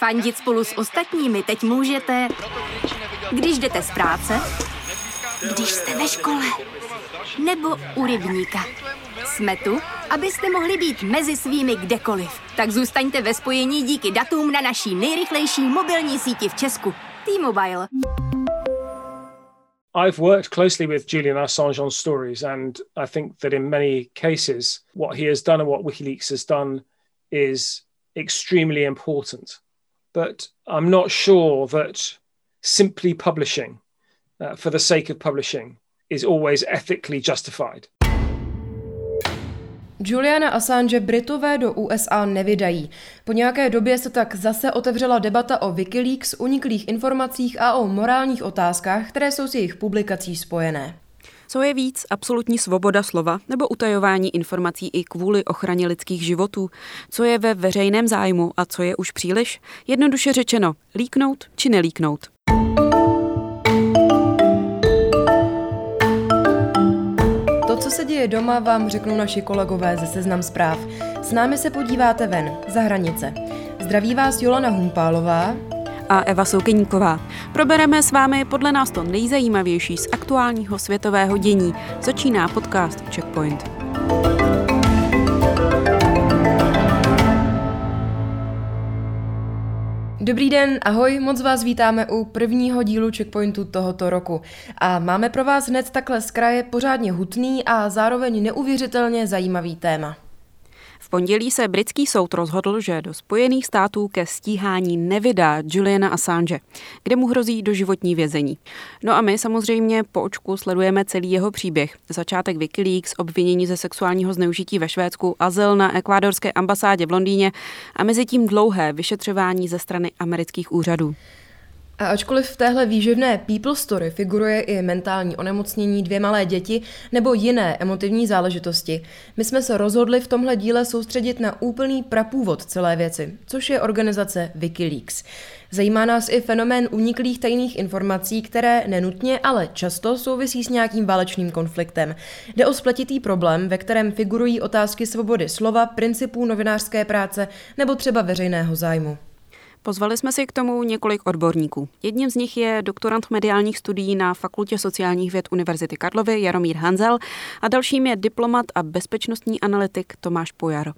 Fandit spolu s ostatními teď můžete, když jdete z práce, když jste ve škole, nebo u rybníka. Jsme tu, abyste mohli být mezi svými kdekoliv. Tak zůstaňte ve spojení díky datům na naší nejrychlejší mobilní síti v Česku. T-Mobile. I've worked closely with Julian Assange on stories, and I think that in many cases, what he has done and what WikiLeaks has done is extremely important. But I'm not sure that simply publishing uh, for the sake of publishing is always ethically justified. Juliana Assange Britové do USA nevydají. Po nějaké době se tak zase otevřela debata o Wikileaks, uniklých informacích a o morálních otázkách, které jsou s jejich publikací spojené. Co je víc, absolutní svoboda slova nebo utajování informací i kvůli ochraně lidských životů? Co je ve veřejném zájmu a co je už příliš? Jednoduše řečeno, líknout či nelíknout. To, co se děje doma, vám řeknou naši kolegové ze Seznam zpráv. S námi se podíváte ven, za hranice. Zdraví vás Jolana Humpálová a Eva Soukeníková. Probereme s vámi podle nás to nejzajímavější z aktuálního světového dění. Začíná podcast Checkpoint. Dobrý den, ahoj, moc vás vítáme u prvního dílu Checkpointu tohoto roku. A máme pro vás hned takhle z kraje pořádně hutný a zároveň neuvěřitelně zajímavý téma pondělí se britský soud rozhodl, že do Spojených států ke stíhání nevydá Juliana Assange, kde mu hrozí doživotní vězení. No a my samozřejmě po očku sledujeme celý jeho příběh. Začátek Wikileaks, obvinění ze sexuálního zneužití ve Švédsku, azyl na ekvádorské ambasádě v Londýně a mezi tím dlouhé vyšetřování ze strany amerických úřadů. A ačkoliv v téhle výživné people story figuruje i mentální onemocnění, dvě malé děti nebo jiné emotivní záležitosti, my jsme se rozhodli v tomhle díle soustředit na úplný prapůvod celé věci, což je organizace Wikileaks. Zajímá nás i fenomén uniklých tajných informací, které nenutně, ale často souvisí s nějakým válečným konfliktem. Jde o spletitý problém, ve kterém figurují otázky svobody slova, principů novinářské práce nebo třeba veřejného zájmu. Pozvali jsme si k tomu několik odborníků. Jedním z nich je doktorant mediálních studií na Fakultě sociálních věd Univerzity Karlovy Jaromír Hanzel a dalším je diplomat a bezpečnostní analytik Tomáš Pojar.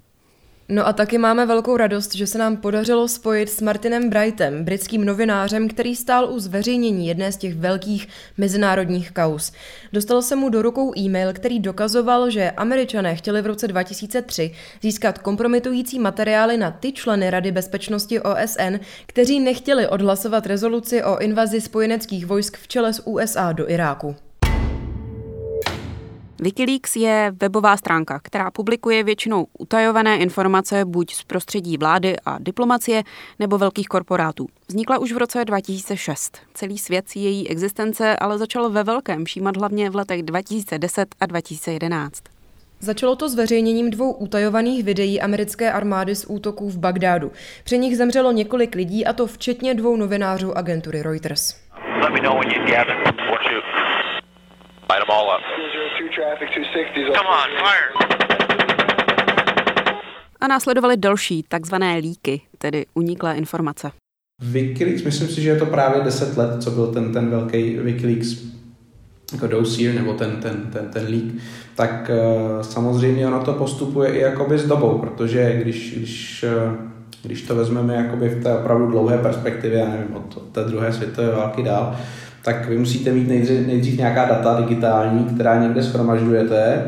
No a taky máme velkou radost, že se nám podařilo spojit s Martinem Brightem, britským novinářem, který stál u zveřejnění jedné z těch velkých mezinárodních kaus. Dostal se mu do rukou e-mail, který dokazoval, že američané chtěli v roce 2003 získat kompromitující materiály na ty členy Rady bezpečnosti OSN, kteří nechtěli odhlasovat rezoluci o invazi spojeneckých vojsk v čele s USA do Iráku. Wikileaks je webová stránka, která publikuje většinou utajované informace buď z prostředí vlády a diplomacie nebo velkých korporátů. Vznikla už v roce 2006. Celý svět si její existence ale začal ve velkém všímat hlavně v letech 2010 a 2011. Začalo to zveřejněním dvou utajovaných videí americké armády z útoků v Bagdádu. Při nich zemřelo několik lidí, a to včetně dvou novinářů agentury Reuters. Let me know when you Light them all up. traffic 260 Come on, fire! A následovaly další takzvané líky, tedy uniklé informace. Wikileaks, myslím si, že je to právě 10 let, co byl ten, ten velký Wikileaks jako dossier, nebo ten, ten, ten, ten leak, tak uh, samozřejmě ono to postupuje i jakoby s dobou, protože když, když, uh, když to vezmeme jakoby v té opravdu dlouhé perspektivě, já nevím, od, od té druhé světové války dál, tak vy musíte mít nejdřív, nejdřív nějaká data digitální, která někde schromažďujete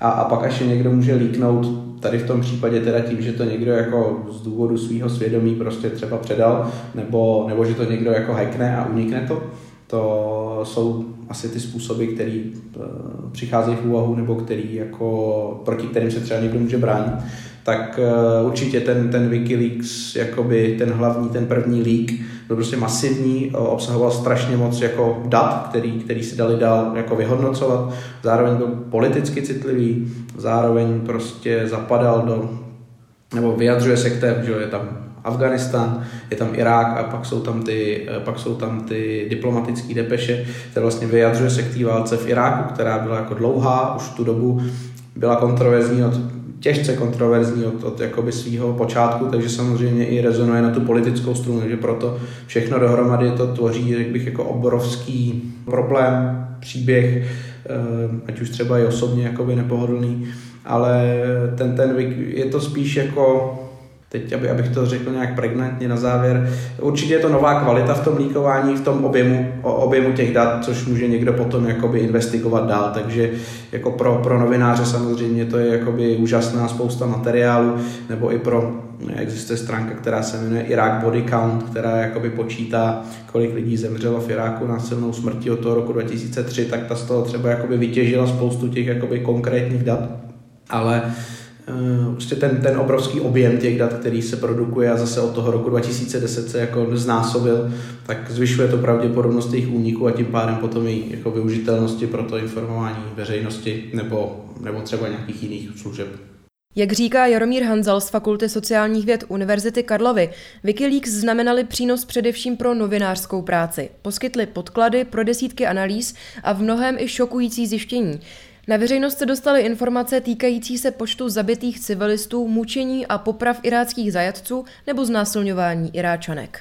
a, a pak až je někdo může líknout, tady v tom případě teda tím, že to někdo jako z důvodu svého svědomí prostě třeba předal, nebo, nebo že to někdo jako hackne a unikne to, to jsou asi ty způsoby, které uh, přicházejí v úvahu nebo který jako, proti kterým se třeba někdo může bránit. Tak uh, určitě ten, ten Wikileaks, jakoby ten hlavní, ten první leak, byl prostě masivní, obsahoval strašně moc jako dat, který, který si dali dál jako vyhodnocovat, zároveň byl politicky citlivý, zároveň prostě zapadal do, nebo vyjadřuje se k té, že je tam Afganistán, je tam Irák a pak jsou tam ty, pak jsou tam ty diplomatické depeše, které vlastně vyjadřuje se k té válce v Iráku, která byla jako dlouhá, už tu dobu byla kontroverzní od těžce kontroverzní od, od jakoby svého počátku, takže samozřejmě i rezonuje na tu politickou strunu, takže proto všechno dohromady to tvoří, jak bych, jako obrovský problém, příběh, eh, ať už třeba i osobně jakoby nepohodlný, ale ten, ten je to spíš jako teď, aby, abych to řekl nějak pregnantně na závěr, určitě je to nová kvalita v tom líkování, v tom objemu, objemu těch dat, což může někdo potom jakoby investigovat dál, takže jako pro, pro novináře samozřejmě to je jakoby úžasná spousta materiálu, nebo i pro existuje stránka, která se jmenuje Iraq Body Count, která jakoby počítá, kolik lidí zemřelo v Iráku na silnou smrti od toho roku 2003, tak ta z toho třeba jakoby vytěžila spoustu těch jakoby konkrétních dat, ale prostě ten, ten obrovský objem těch dat, který se produkuje a zase od toho roku 2010 se jako znásobil, tak zvyšuje to pravděpodobnost jejich úniků a tím pádem potom i jako využitelnosti pro to informování veřejnosti nebo, nebo třeba nějakých jiných služeb. Jak říká Jaromír Hanzal z Fakulty sociálních věd Univerzity Karlovy, Wikileaks znamenali přínos především pro novinářskou práci. Poskytli podklady pro desítky analýz a v mnohem i šokující zjištění. Na veřejnost se dostaly informace týkající se počtu zabitých civilistů, mučení a poprav iráckých zajatců nebo znásilňování Iráčanek.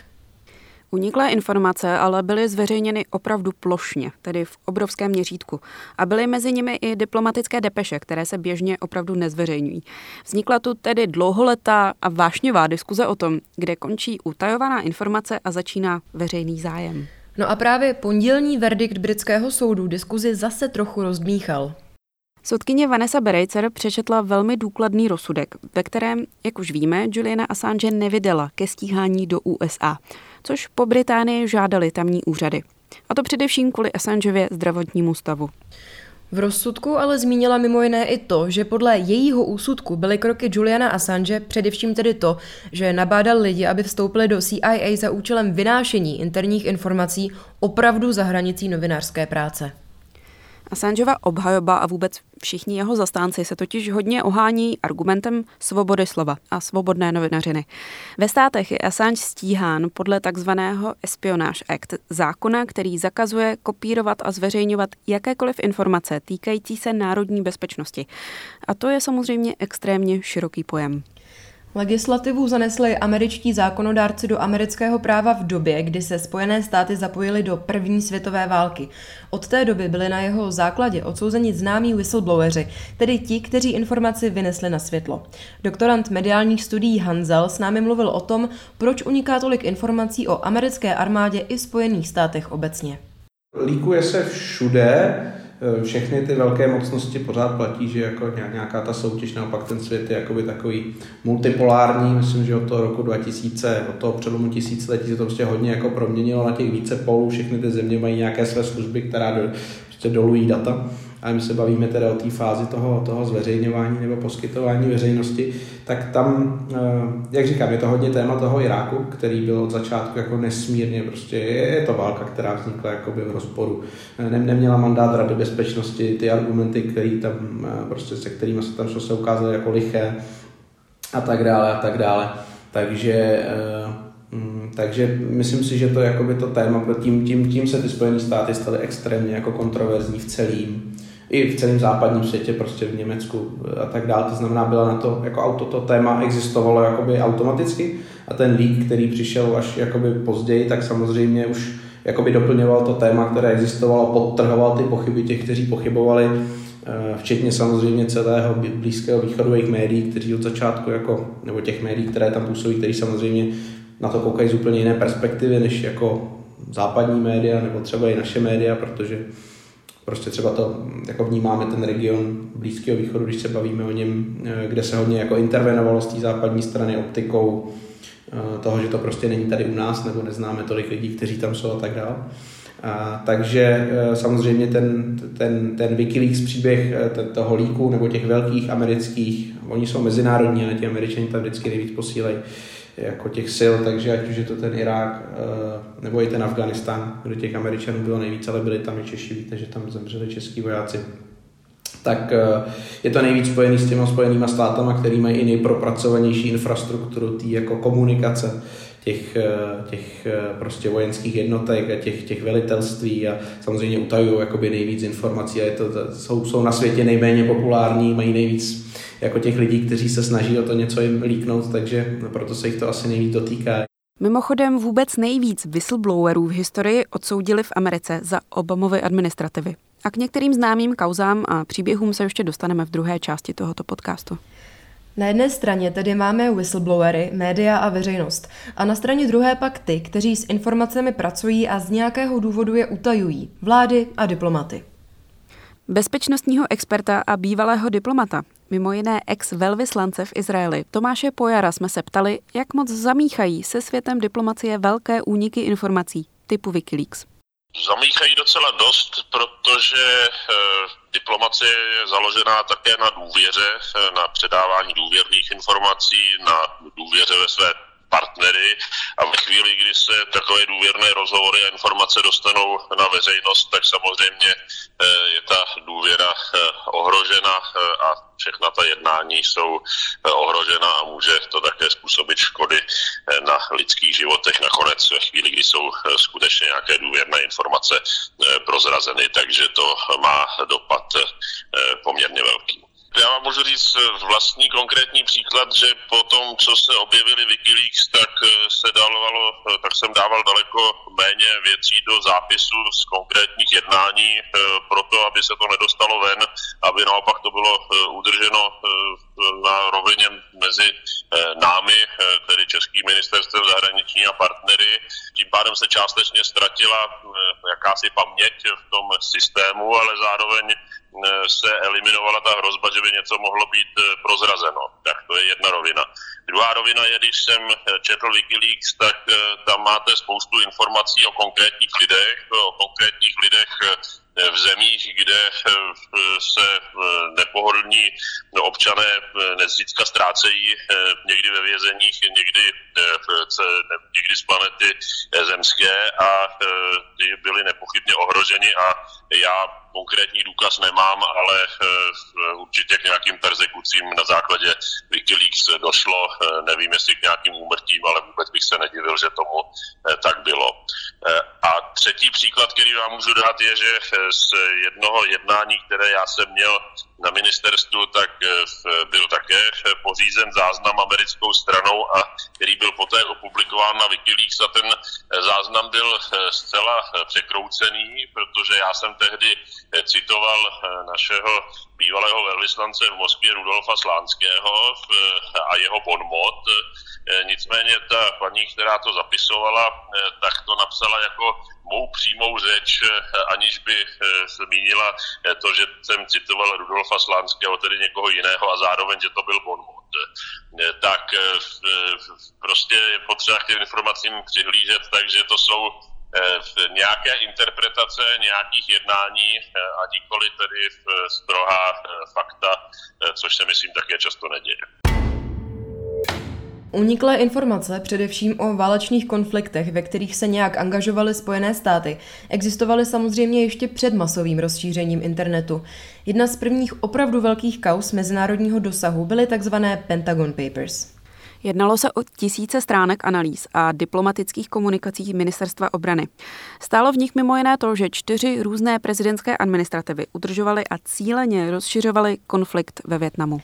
Uniklé informace ale byly zveřejněny opravdu plošně, tedy v obrovském měřítku. A byly mezi nimi i diplomatické depeše, které se běžně opravdu nezveřejňují. Vznikla tu tedy dlouholetá a vášňová diskuze o tom, kde končí utajovaná informace a začíná veřejný zájem. No a právě pondělní verdikt britského soudu diskuzi zase trochu rozdmíchal. Soudkyně Vanessa Berejcer přečetla velmi důkladný rozsudek, ve kterém, jak už víme, Juliana Assange nevydala ke stíhání do USA, což po Británii žádali tamní úřady. A to především kvůli Assangeově zdravotnímu stavu. V rozsudku ale zmínila mimo jiné i to, že podle jejího úsudku byly kroky Juliana Assange především tedy to, že nabádal lidi, aby vstoupili do CIA za účelem vynášení interních informací opravdu za hranicí novinářské práce. Assangeova obhajoba a vůbec všichni jeho zastánci se totiž hodně ohání argumentem svobody slova a svobodné novinařiny. Ve státech je Assange stíhán podle takzvaného Espionage Act, zákona, který zakazuje kopírovat a zveřejňovat jakékoliv informace týkající se národní bezpečnosti. A to je samozřejmě extrémně široký pojem. Legislativu zanesli američtí zákonodárci do amerického práva v době, kdy se Spojené státy zapojily do první světové války. Od té doby byli na jeho základě odsouzeni známí whistlebloweri, tedy ti, kteří informaci vynesli na světlo. Doktorant mediálních studií Hanzel s námi mluvil o tom, proč uniká tolik informací o americké armádě i Spojených státech obecně. Líkuje se všude, všechny ty velké mocnosti pořád platí, že jako nějaká ta soutěž, naopak ten svět je jakoby takový multipolární, myslím, že od toho roku 2000, od toho přelomu tisíciletí se to prostě hodně jako proměnilo na těch více polů, všechny ty země mají nějaké své služby, která do, prostě dolují data ale my se bavíme teda o té fázi toho, toho zveřejňování nebo poskytování veřejnosti, tak tam, eh, jak říkám, je to hodně téma toho Iráku, který byl od začátku jako nesmírně, prostě je to válka, která vznikla jakoby v rozporu. Eh, ne, neměla mandát Rady bezpečnosti, ty argumenty, který tam, eh, prostě se kterými se tam šlo, se ukázaly jako liché a tak dále a tak dále. Takže takže myslím si, že to je to téma, tím, tím, tím se ty Spojené státy staly extrémně jako kontroverzní v celým i v celém západním světě, prostě v Německu a tak dále. To znamená, byla na to, jako auto, to téma existovalo jakoby automaticky a ten leak, který přišel až jakoby později, tak samozřejmě už jakoby doplňoval to téma, které existovalo, podtrhoval ty pochyby těch, kteří pochybovali, eh, včetně samozřejmě celého blízkého východových médií, kteří od začátku, jako, nebo těch médií, které tam působí, kteří samozřejmě na to koukají z úplně jiné perspektivy, než jako západní média, nebo třeba i naše média, protože prostě třeba to, jako vnímáme ten region Blízkého východu, když se bavíme o něm, eh, kde se hodně jako intervenovalo z té západní strany optikou eh, toho, že to prostě není tady u nás, nebo neznáme tolik lidí, kteří tam jsou a tak dále. A, takže eh, samozřejmě ten, ten, ten Wikileaks příběh toho líku nebo těch velkých amerických, oni jsou mezinárodní, ale ti američani tam vždycky nejvíc posílají, jako těch sil, takže ať už je to ten Irák eh, nebo i ten Afganistán, kde těch Američanů bylo nejvíc, ale byli tam i Češi, víte, že tam zemřeli český vojáci. Tak eh, je to nejvíc spojený s těma spojenýma státama, který mají i nejpropracovanější infrastrukturu, tý jako komunikace těch, eh, těch prostě vojenských jednotek a těch, těch velitelství a samozřejmě utajují jakoby nejvíc informací a je to, jsou, jsou na světě nejméně populární, mají nejvíc jako těch lidí, kteří se snaží o to něco jim líknout, takže proto se jich to asi nejvíc dotýká. Mimochodem vůbec nejvíc whistleblowerů v historii odsoudili v Americe za Obamovy administrativy. A k některým známým kauzám a příběhům se ještě dostaneme v druhé části tohoto podcastu. Na jedné straně tedy máme whistleblowery, média a veřejnost, a na straně druhé pak ty, kteří s informacemi pracují a z nějakého důvodu je utajují, vlády a diplomaty. Bezpečnostního experta a bývalého diplomata, mimo jiné ex-velvyslance v Izraeli, Tomáše Pojara jsme se ptali, jak moc zamíchají se světem diplomacie velké úniky informací typu Wikileaks. Zamíchají docela dost, protože eh, diplomacie je založená také na důvěře, eh, na předávání důvěrných informací, na důvěře ve své partnery a ve chvíli, kdy se takové důvěrné rozhovory a informace dostanou na veřejnost, tak samozřejmě eh, je ta důvěra eh, ohrožena eh, a všechna ta jednání jsou ohrožena a může to také způsobit škody na lidských životech nakonec ve chvíli, kdy jsou skutečně nějaké důvěrné informace prozrazeny, takže to má dopad poměrně velký. Já vám můžu říct vlastní konkrétní příklad, že po tom, co se objevili Wikileaks, tak eh, se dávalo, eh, tak jsem dával daleko méně věcí do zápisu z konkrétních jednání, eh, proto aby se to nedostalo ven, aby naopak to bylo udrženo na rovině mezi námi, tedy Českým ministerstvem zahraniční a partnery. Tím pádem se částečně ztratila jakási paměť v tom systému, ale zároveň se eliminovala ta hrozba, že by něco mohlo být eh, prozrazeno. Tak to je jedna rovina. Druhá rovina je, když jsem eh, četl Wikileaks, tak eh, tam máte spoustu informací o konkrétních lidech, o konkrétních lidech v zemích, kde se nepohodlní občané nezřídka ztrácejí někdy ve vězeních, někdy, někdy z planety zemské a ty byli nepochybně ohroženi a já konkrétní důkaz nemám, ale eh, určitě k nějakým persekucím na základě Wikileaks došlo. Eh, nevím, jestli k nějakým úmrtím, ale vůbec bych se nedivil, že tomu eh, tak bylo. A třetí příklad, který vám můžu dát, je, že z jednoho jednání, které já jsem měl na ministerstvu, tak byl také pořízen záznam americkou stranou, a který byl poté opublikován na Wikileaks a ten záznam byl zcela překroucený, protože já jsem tehdy citoval eh, našeho bývalého velvyslance v Moskvě Rudolfa Slánského a jeho bonmot. Eh, nicméně ta paní, která to zapisovala, tak to napsala jako mou přímou řeč, aniž by zmínila to, že jsem citoval Rudolfa Slánského, tedy někoho jiného a zároveň, že to byl bonmot. Tak prostě je potřeba k těm informacím přihlížet, takže to jsou v nějaké interpretace nějakých jednání eh, a nikoli tedy v strohá eh, fakta, eh, což se myslím také často neděje. Uniklé informace, především o válečných konfliktech, ve kterých se nějak angažovaly Spojené státy, existovaly samozřejmě ještě před masovým rozšířením internetu. Jedna z prvních opravdu velkých kaus mezinárodního dosahu byly tzv. Pentagon Papers. Jednalo se o tisíce stránek analýz a diplomatických komunikací ministerstva obrany. Stálo v nich mimo jiné to, že čtyři různé prezidentské administrativy udržovaly a cíleně rozšiřovaly konflikt ve Větnamu.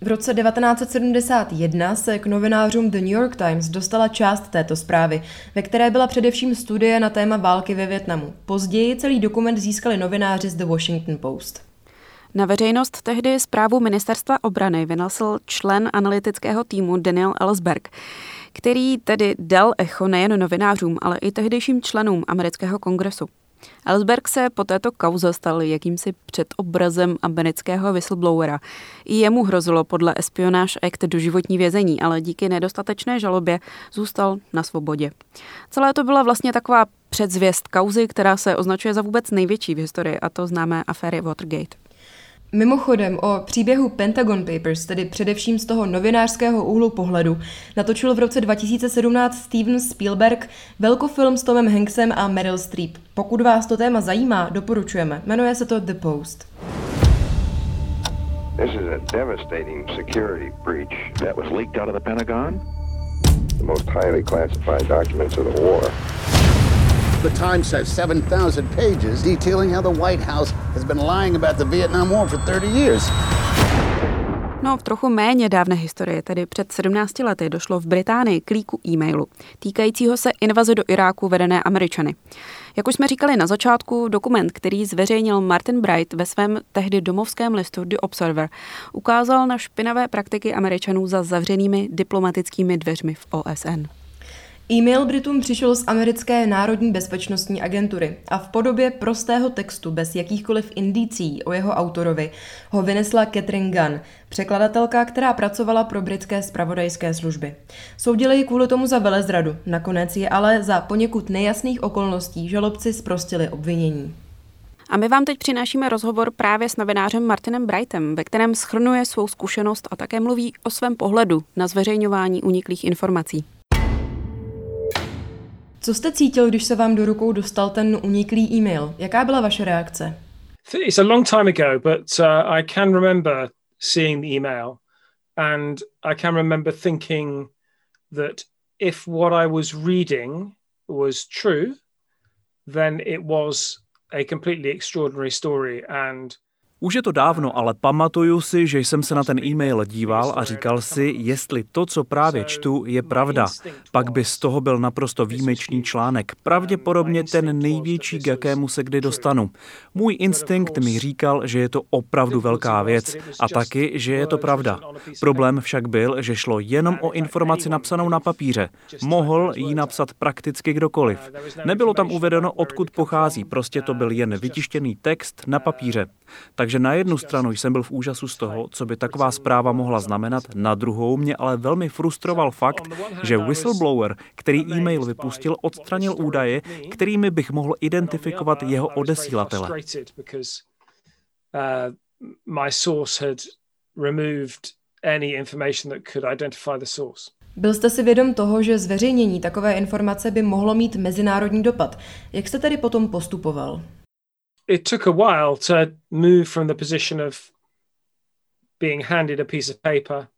V roce 1971 se k novinářům The New York Times dostala část této zprávy, ve které byla především studie na téma války ve Větnamu. Později celý dokument získali novináři z The Washington Post. Na veřejnost tehdy zprávu ministerstva obrany vynesl člen analytického týmu Daniel Ellsberg, který tedy dal echo nejen novinářům, ale i tehdejším členům amerického kongresu. Ellsberg se po této kauze stal jakýmsi předobrazem amerického whistleblowera. I jemu hrozilo podle Espionage Act doživotní vězení, ale díky nedostatečné žalobě zůstal na svobodě. Celé to byla vlastně taková předzvěst kauzy, která se označuje za vůbec největší v historii, a to známé aféry Watergate. Mimochodem o příběhu Pentagon Papers, tedy především z toho novinářského úhlu pohledu, natočil v roce 2017 Steven Spielberg velkofilm s Tomem Hanksem a Meryl Streep. Pokud vás to téma zajímá, doporučujeme. Jmenuje se to The Post. This is a devastating security breach that was leaked out of the Pentagon. The most highly classified documents of the war. The Times has 7,000 pages detailing how the White House has been lying about the Vietnam War for 30 years. No, v trochu méně dávné historii, tedy před 17 lety, došlo v Británii k líku e-mailu týkajícího se invaze do Iráku vedené Američany. Jak už jsme říkali na začátku, dokument, který zveřejnil Martin Bright ve svém tehdy domovském listu The Observer, ukázal na špinavé praktiky Američanů za zavřenými diplomatickými dveřmi v OSN. E-mail Britům přišel z americké národní bezpečnostní agentury a v podobě prostého textu bez jakýchkoliv indicí o jeho autorovi ho vynesla Catherine Gunn, překladatelka, která pracovala pro britské spravodajské služby. Soudili ji kvůli tomu za velezradu, nakonec je ale za poněkud nejasných okolností žalobci zprostili obvinění. A my vám teď přinášíme rozhovor právě s novinářem Martinem Brightem, ve kterém schrnuje svou zkušenost a také mluví o svém pohledu na zveřejňování uniklých informací. Co jste cítil, když se vám do rukou dostal ten uniklý e-mail? Jaká byla vaše reakce? It's a long time ago, but uh, I can remember seeing the email and I can remember thinking that if what I was reading was true, then it was a completely extraordinary story and Už je to dávno, ale pamatuju si, že jsem se na ten e-mail díval a říkal si, jestli to, co právě čtu, je pravda. Pak by z toho byl naprosto výjimečný článek. Pravděpodobně ten největší, k jakému se kdy dostanu. Můj instinkt mi říkal, že je to opravdu velká věc a taky, že je to pravda. Problém však byl, že šlo jenom o informaci napsanou na papíře. Mohl ji napsat prakticky kdokoliv. Nebylo tam uvedeno, odkud pochází, prostě to byl jen vytištěný text na papíře. Takže na jednu stranu jsem byl v úžasu z toho, co by taková zpráva mohla znamenat, na druhou mě ale velmi frustroval fakt, že whistleblower, který e-mail vypustil, odstranil údaje, kterými bych mohl identifikovat jeho odesílatele. Byl jste si vědom toho, že zveřejnění takové informace by mohlo mít mezinárodní dopad. Jak jste tedy potom postupoval? It took a while to move from the position of being handed a piece of paper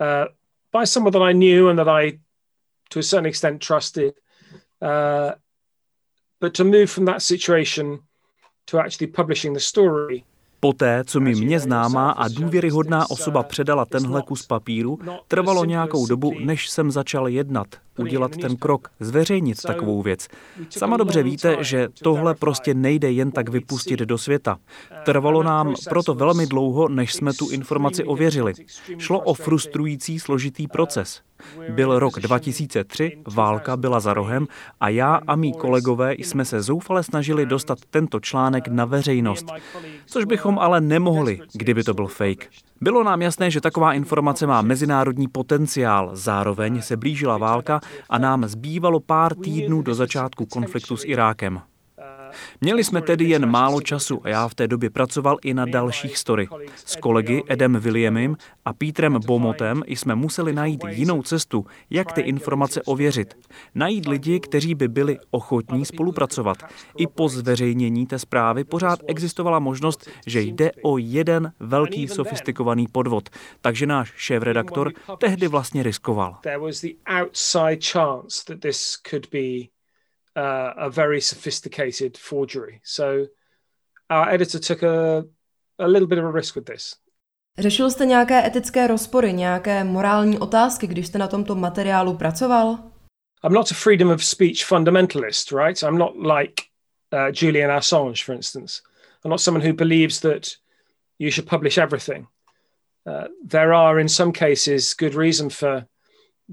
uh, by someone that I knew and that I, to a certain extent, trusted, uh, but to move from that situation to actually publishing the story. Poté, co mi mě známá a důvěryhodná osoba předala tenhle kus papíru, trvalo nějakou dobu, než jsem začal jednat, udělat ten krok, zveřejnit takovou věc. Sama dobře víte, že tohle prostě nejde jen tak vypustit do světa. Trvalo nám proto velmi dlouho, než jsme tu informaci ověřili. Šlo o frustrující složitý proces. Byl rok 2003, válka byla za rohem a já a mý kolegové jsme se zoufale snažili dostat tento článek na veřejnost, což bychom ale nemohli, kdyby to byl fake. Bylo nám jasné, že taková informace má mezinárodní potenciál, zároveň se blížila válka a nám zbývalo pár týdnů do začátku konfliktu s Irákem. Měli jsme tedy jen málo času a já v té době pracoval i na dalších story. S kolegy Edem Williamem a Petrem Bomotem jsme museli najít jinou cestu, jak ty informace ověřit. Najít lidi, kteří by byli ochotní spolupracovat. I po zveřejnění té zprávy pořád existovala možnost, že jde o jeden velký sofistikovaný podvod. Takže náš šéf-redaktor tehdy vlastně riskoval uh, a very sophisticated forgery. So our editor took a, a little bit of a risk with this. Řešil jste nějaké etické rozpory, nějaké morální otázky, když jste na tomto materiálu pracoval? I'm not a freedom of speech fundamentalist, right? I'm not like uh, Julian Assange, for instance. I'm not someone who believes that you should publish everything. Uh, there are, in some cases, good reason for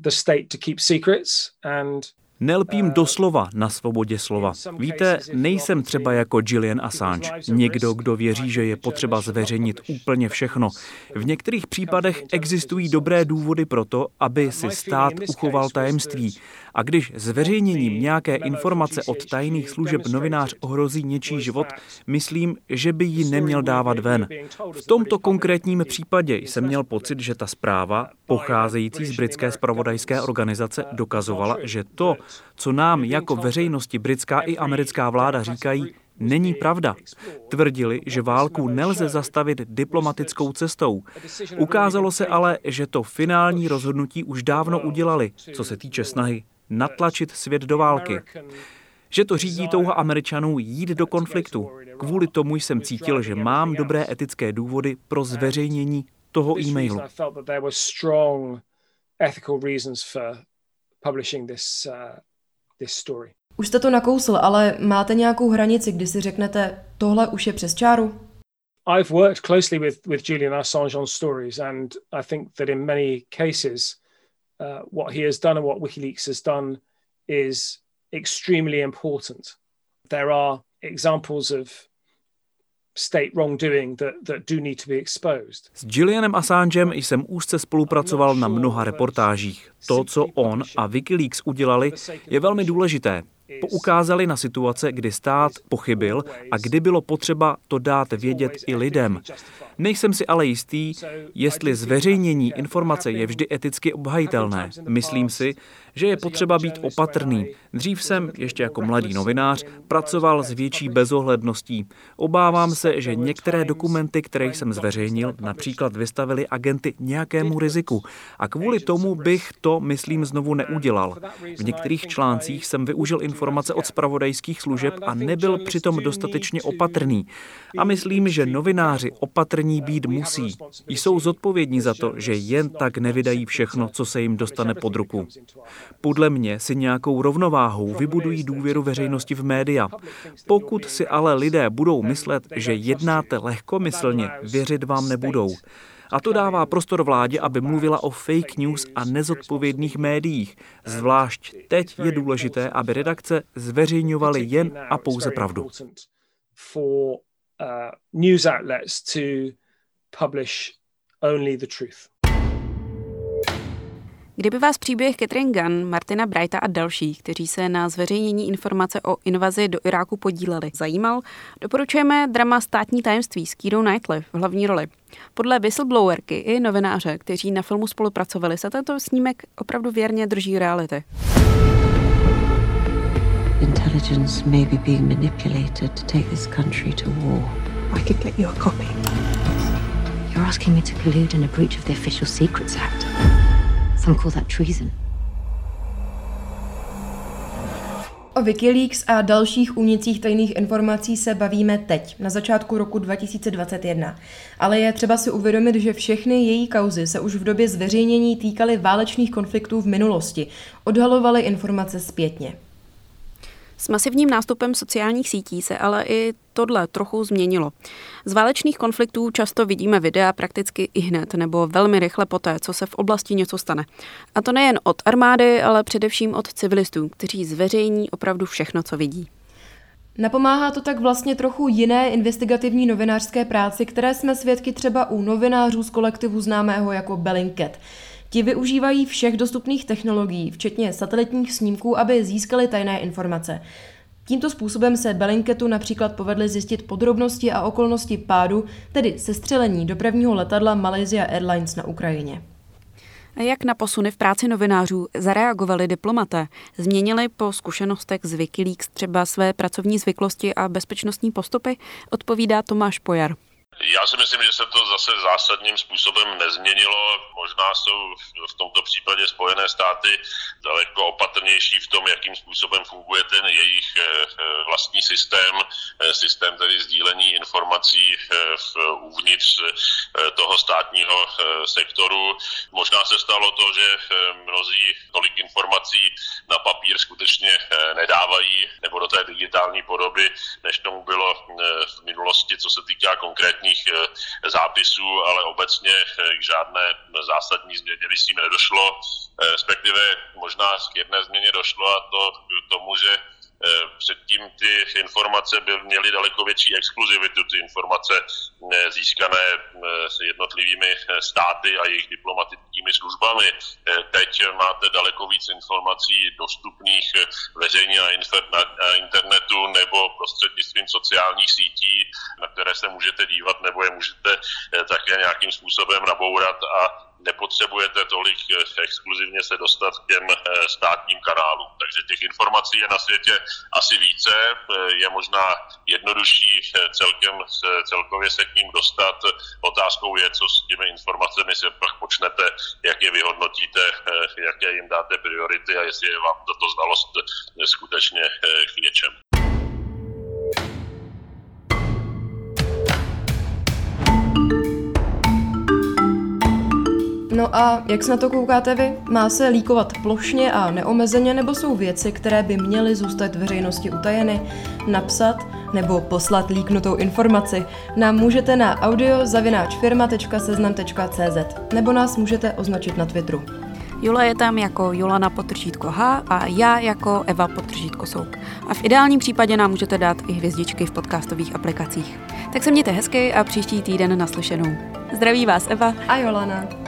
the state to keep secrets and Nelpím doslova na svobodě slova. Víte, nejsem třeba jako Julian Assange, někdo, kdo věří, že je potřeba zveřejnit úplně všechno. V některých případech existují dobré důvody pro to, aby si stát uchoval tajemství. A když zveřejněním nějaké informace od tajných služeb novinář ohrozí něčí život, myslím, že by ji neměl dávat ven. V tomto konkrétním případě jsem měl pocit, že ta zpráva, pocházející z britské spravodajské organizace, dokazovala, že to, co nám jako veřejnosti britská i americká vláda říkají, není pravda. Tvrdili, že válku nelze zastavit diplomatickou cestou. Ukázalo se ale, že to finální rozhodnutí už dávno udělali, co se týče snahy natlačit svět do války. Že to řídí touha Američanů jít do konfliktu. Kvůli tomu jsem cítil, že mám dobré etické důvody pro zveřejnění toho e-mailu. Už jste to nakousl, ale máte nějakou hranici, kdy si řeknete, tohle už je přes čáru? I've worked closely with, with Julian Assange on stories, and I think that in many cases, uh, what he has done and what WikiLeaks has done is extremely important. There are examples of S Julianem Assangem jsem úzce spolupracoval na mnoha reportážích. To, co on a Wikileaks udělali, je velmi důležité. Poukázali na situace, kdy stát pochybil a kdy bylo potřeba to dát vědět i lidem. Nejsem si ale jistý, jestli zveřejnění informace je vždy eticky obhajitelné. Myslím si, že je potřeba být opatrný. Dřív jsem, ještě jako mladý novinář, pracoval s větší bezohledností. Obávám se, že některé dokumenty, které jsem zveřejnil, například vystavili agenty nějakému riziku. A kvůli tomu bych to, myslím, znovu neudělal. V některých článcích jsem využil informace od spravodajských služeb a nebyl přitom dostatečně opatrný. A myslím, že novináři opatrní být musí. Jsou zodpovědní za to, že jen tak nevydají všechno, co se jim dostane pod ruku. Podle mě si nějakou rovnováhou vybudují důvěru veřejnosti v média. Pokud si ale lidé budou myslet, že jednáte lehkomyslně, věřit vám nebudou. A to dává prostor vládě, aby mluvila o fake news a nezodpovědných médiích. Zvlášť teď je důležité, aby redakce zveřejňovaly jen a pouze pravdu. Kdyby vás příběh Catherine Gunn, Martina Brighta a dalších, kteří se na zveřejnění informace o invazi do Iráku podíleli, zajímal, doporučujeme drama Státní tajemství s Kírou Knightley v hlavní roli. Podle whistleblowerky i novináře, kteří na filmu spolupracovali, se tento snímek opravdu věrně drží reality. Intelligence may be being manipulated to take this country to war. I could get you a copy. You're asking me to collude in a breach of the Official Secrets Act. Some call that treason. O Wikileaks a dalších únicích tajných informací se bavíme teď, na začátku roku 2021. Ale je třeba si uvědomit, že všechny její kauzy se už v době zveřejnění týkaly válečných konfliktů v minulosti, odhalovaly informace zpětně. S masivním nástupem sociálních sítí se ale i tohle trochu změnilo. Z válečných konfliktů často vidíme videa prakticky i hned nebo velmi rychle poté, co se v oblasti něco stane. A to nejen od armády, ale především od civilistů, kteří zveřejní opravdu všechno, co vidí. Napomáhá to tak vlastně trochu jiné investigativní novinářské práci, které jsme svědky třeba u novinářů z kolektivu známého jako Bellingcat. Ti využívají všech dostupných technologií, včetně satelitních snímků, aby získali tajné informace. Tímto způsobem se Bellingcatu například povedly zjistit podrobnosti a okolnosti pádu, tedy sestřelení dopravního letadla Malaysia Airlines na Ukrajině. Jak na posuny v práci novinářů zareagovali diplomaté? Změnili po zkušenostech z Wikileaks třeba své pracovní zvyklosti a bezpečnostní postupy? Odpovídá Tomáš Pojar. Já si myslím, že se to zase zásadním způsobem nezměnilo. Možná jsou v tomto případě Spojené státy daleko opatrnější v tom, jakým způsobem funguje ten jejich eh, vlastní systém, eh, systém tedy sdílení informací eh, v uvnitř toho státního sektoru. Možná se stalo to, že mnozí tolik informací na papír skutečně nedávají, nebo do té digitální podoby, než tomu bylo v minulosti, co se týká konkrétní konkrétních eh, zápisů, ale obecně eh, k žádné zásadní změně myslím nedošlo, eh, respektive možná k jedné změně došlo a to k tomu, že předtím ty informace by měly daleko větší exkluzivitu, ty informace eh, získané eh, s jednotlivými státy a jejich diplomatickými službami. Teď máte daleko víc informací dostupných veřejně na, internetu nebo prostřednictvím sociálních sítí, na které se můžete dívat nebo je můžete také nějakým způsobem nabourat a nepotřebujete tolik eh, exkluzivně se dostat k těm eh, státním kanálům. Takže těch informací je na světě asi více, eh, je možná jednodušší celkem, celkově se k ním dostat. Otázkou je, co s těmi informacemi se pak počnete, jak je vyhodnotíte, jaké jim dáte priority a jestli je vám tato znalost skutečně k něčemu. No a jak se na to koukáte vy? Má se líkovat plošně a neomezeně, nebo jsou věci, které by měly zůstat veřejnosti utajeny? Napsat nebo poslat líknutou informaci nám můžete na audiozavináčfirma.seznam.cz nebo nás můžete označit na Twitteru. Jula je tam jako Julana potržítko H a já jako Eva potržítko Souk. A v ideálním případě nám můžete dát i hvězdičky v podcastových aplikacích. Tak se mějte hezky a příští týden naslyšenou. Zdraví vás Eva a Jolana.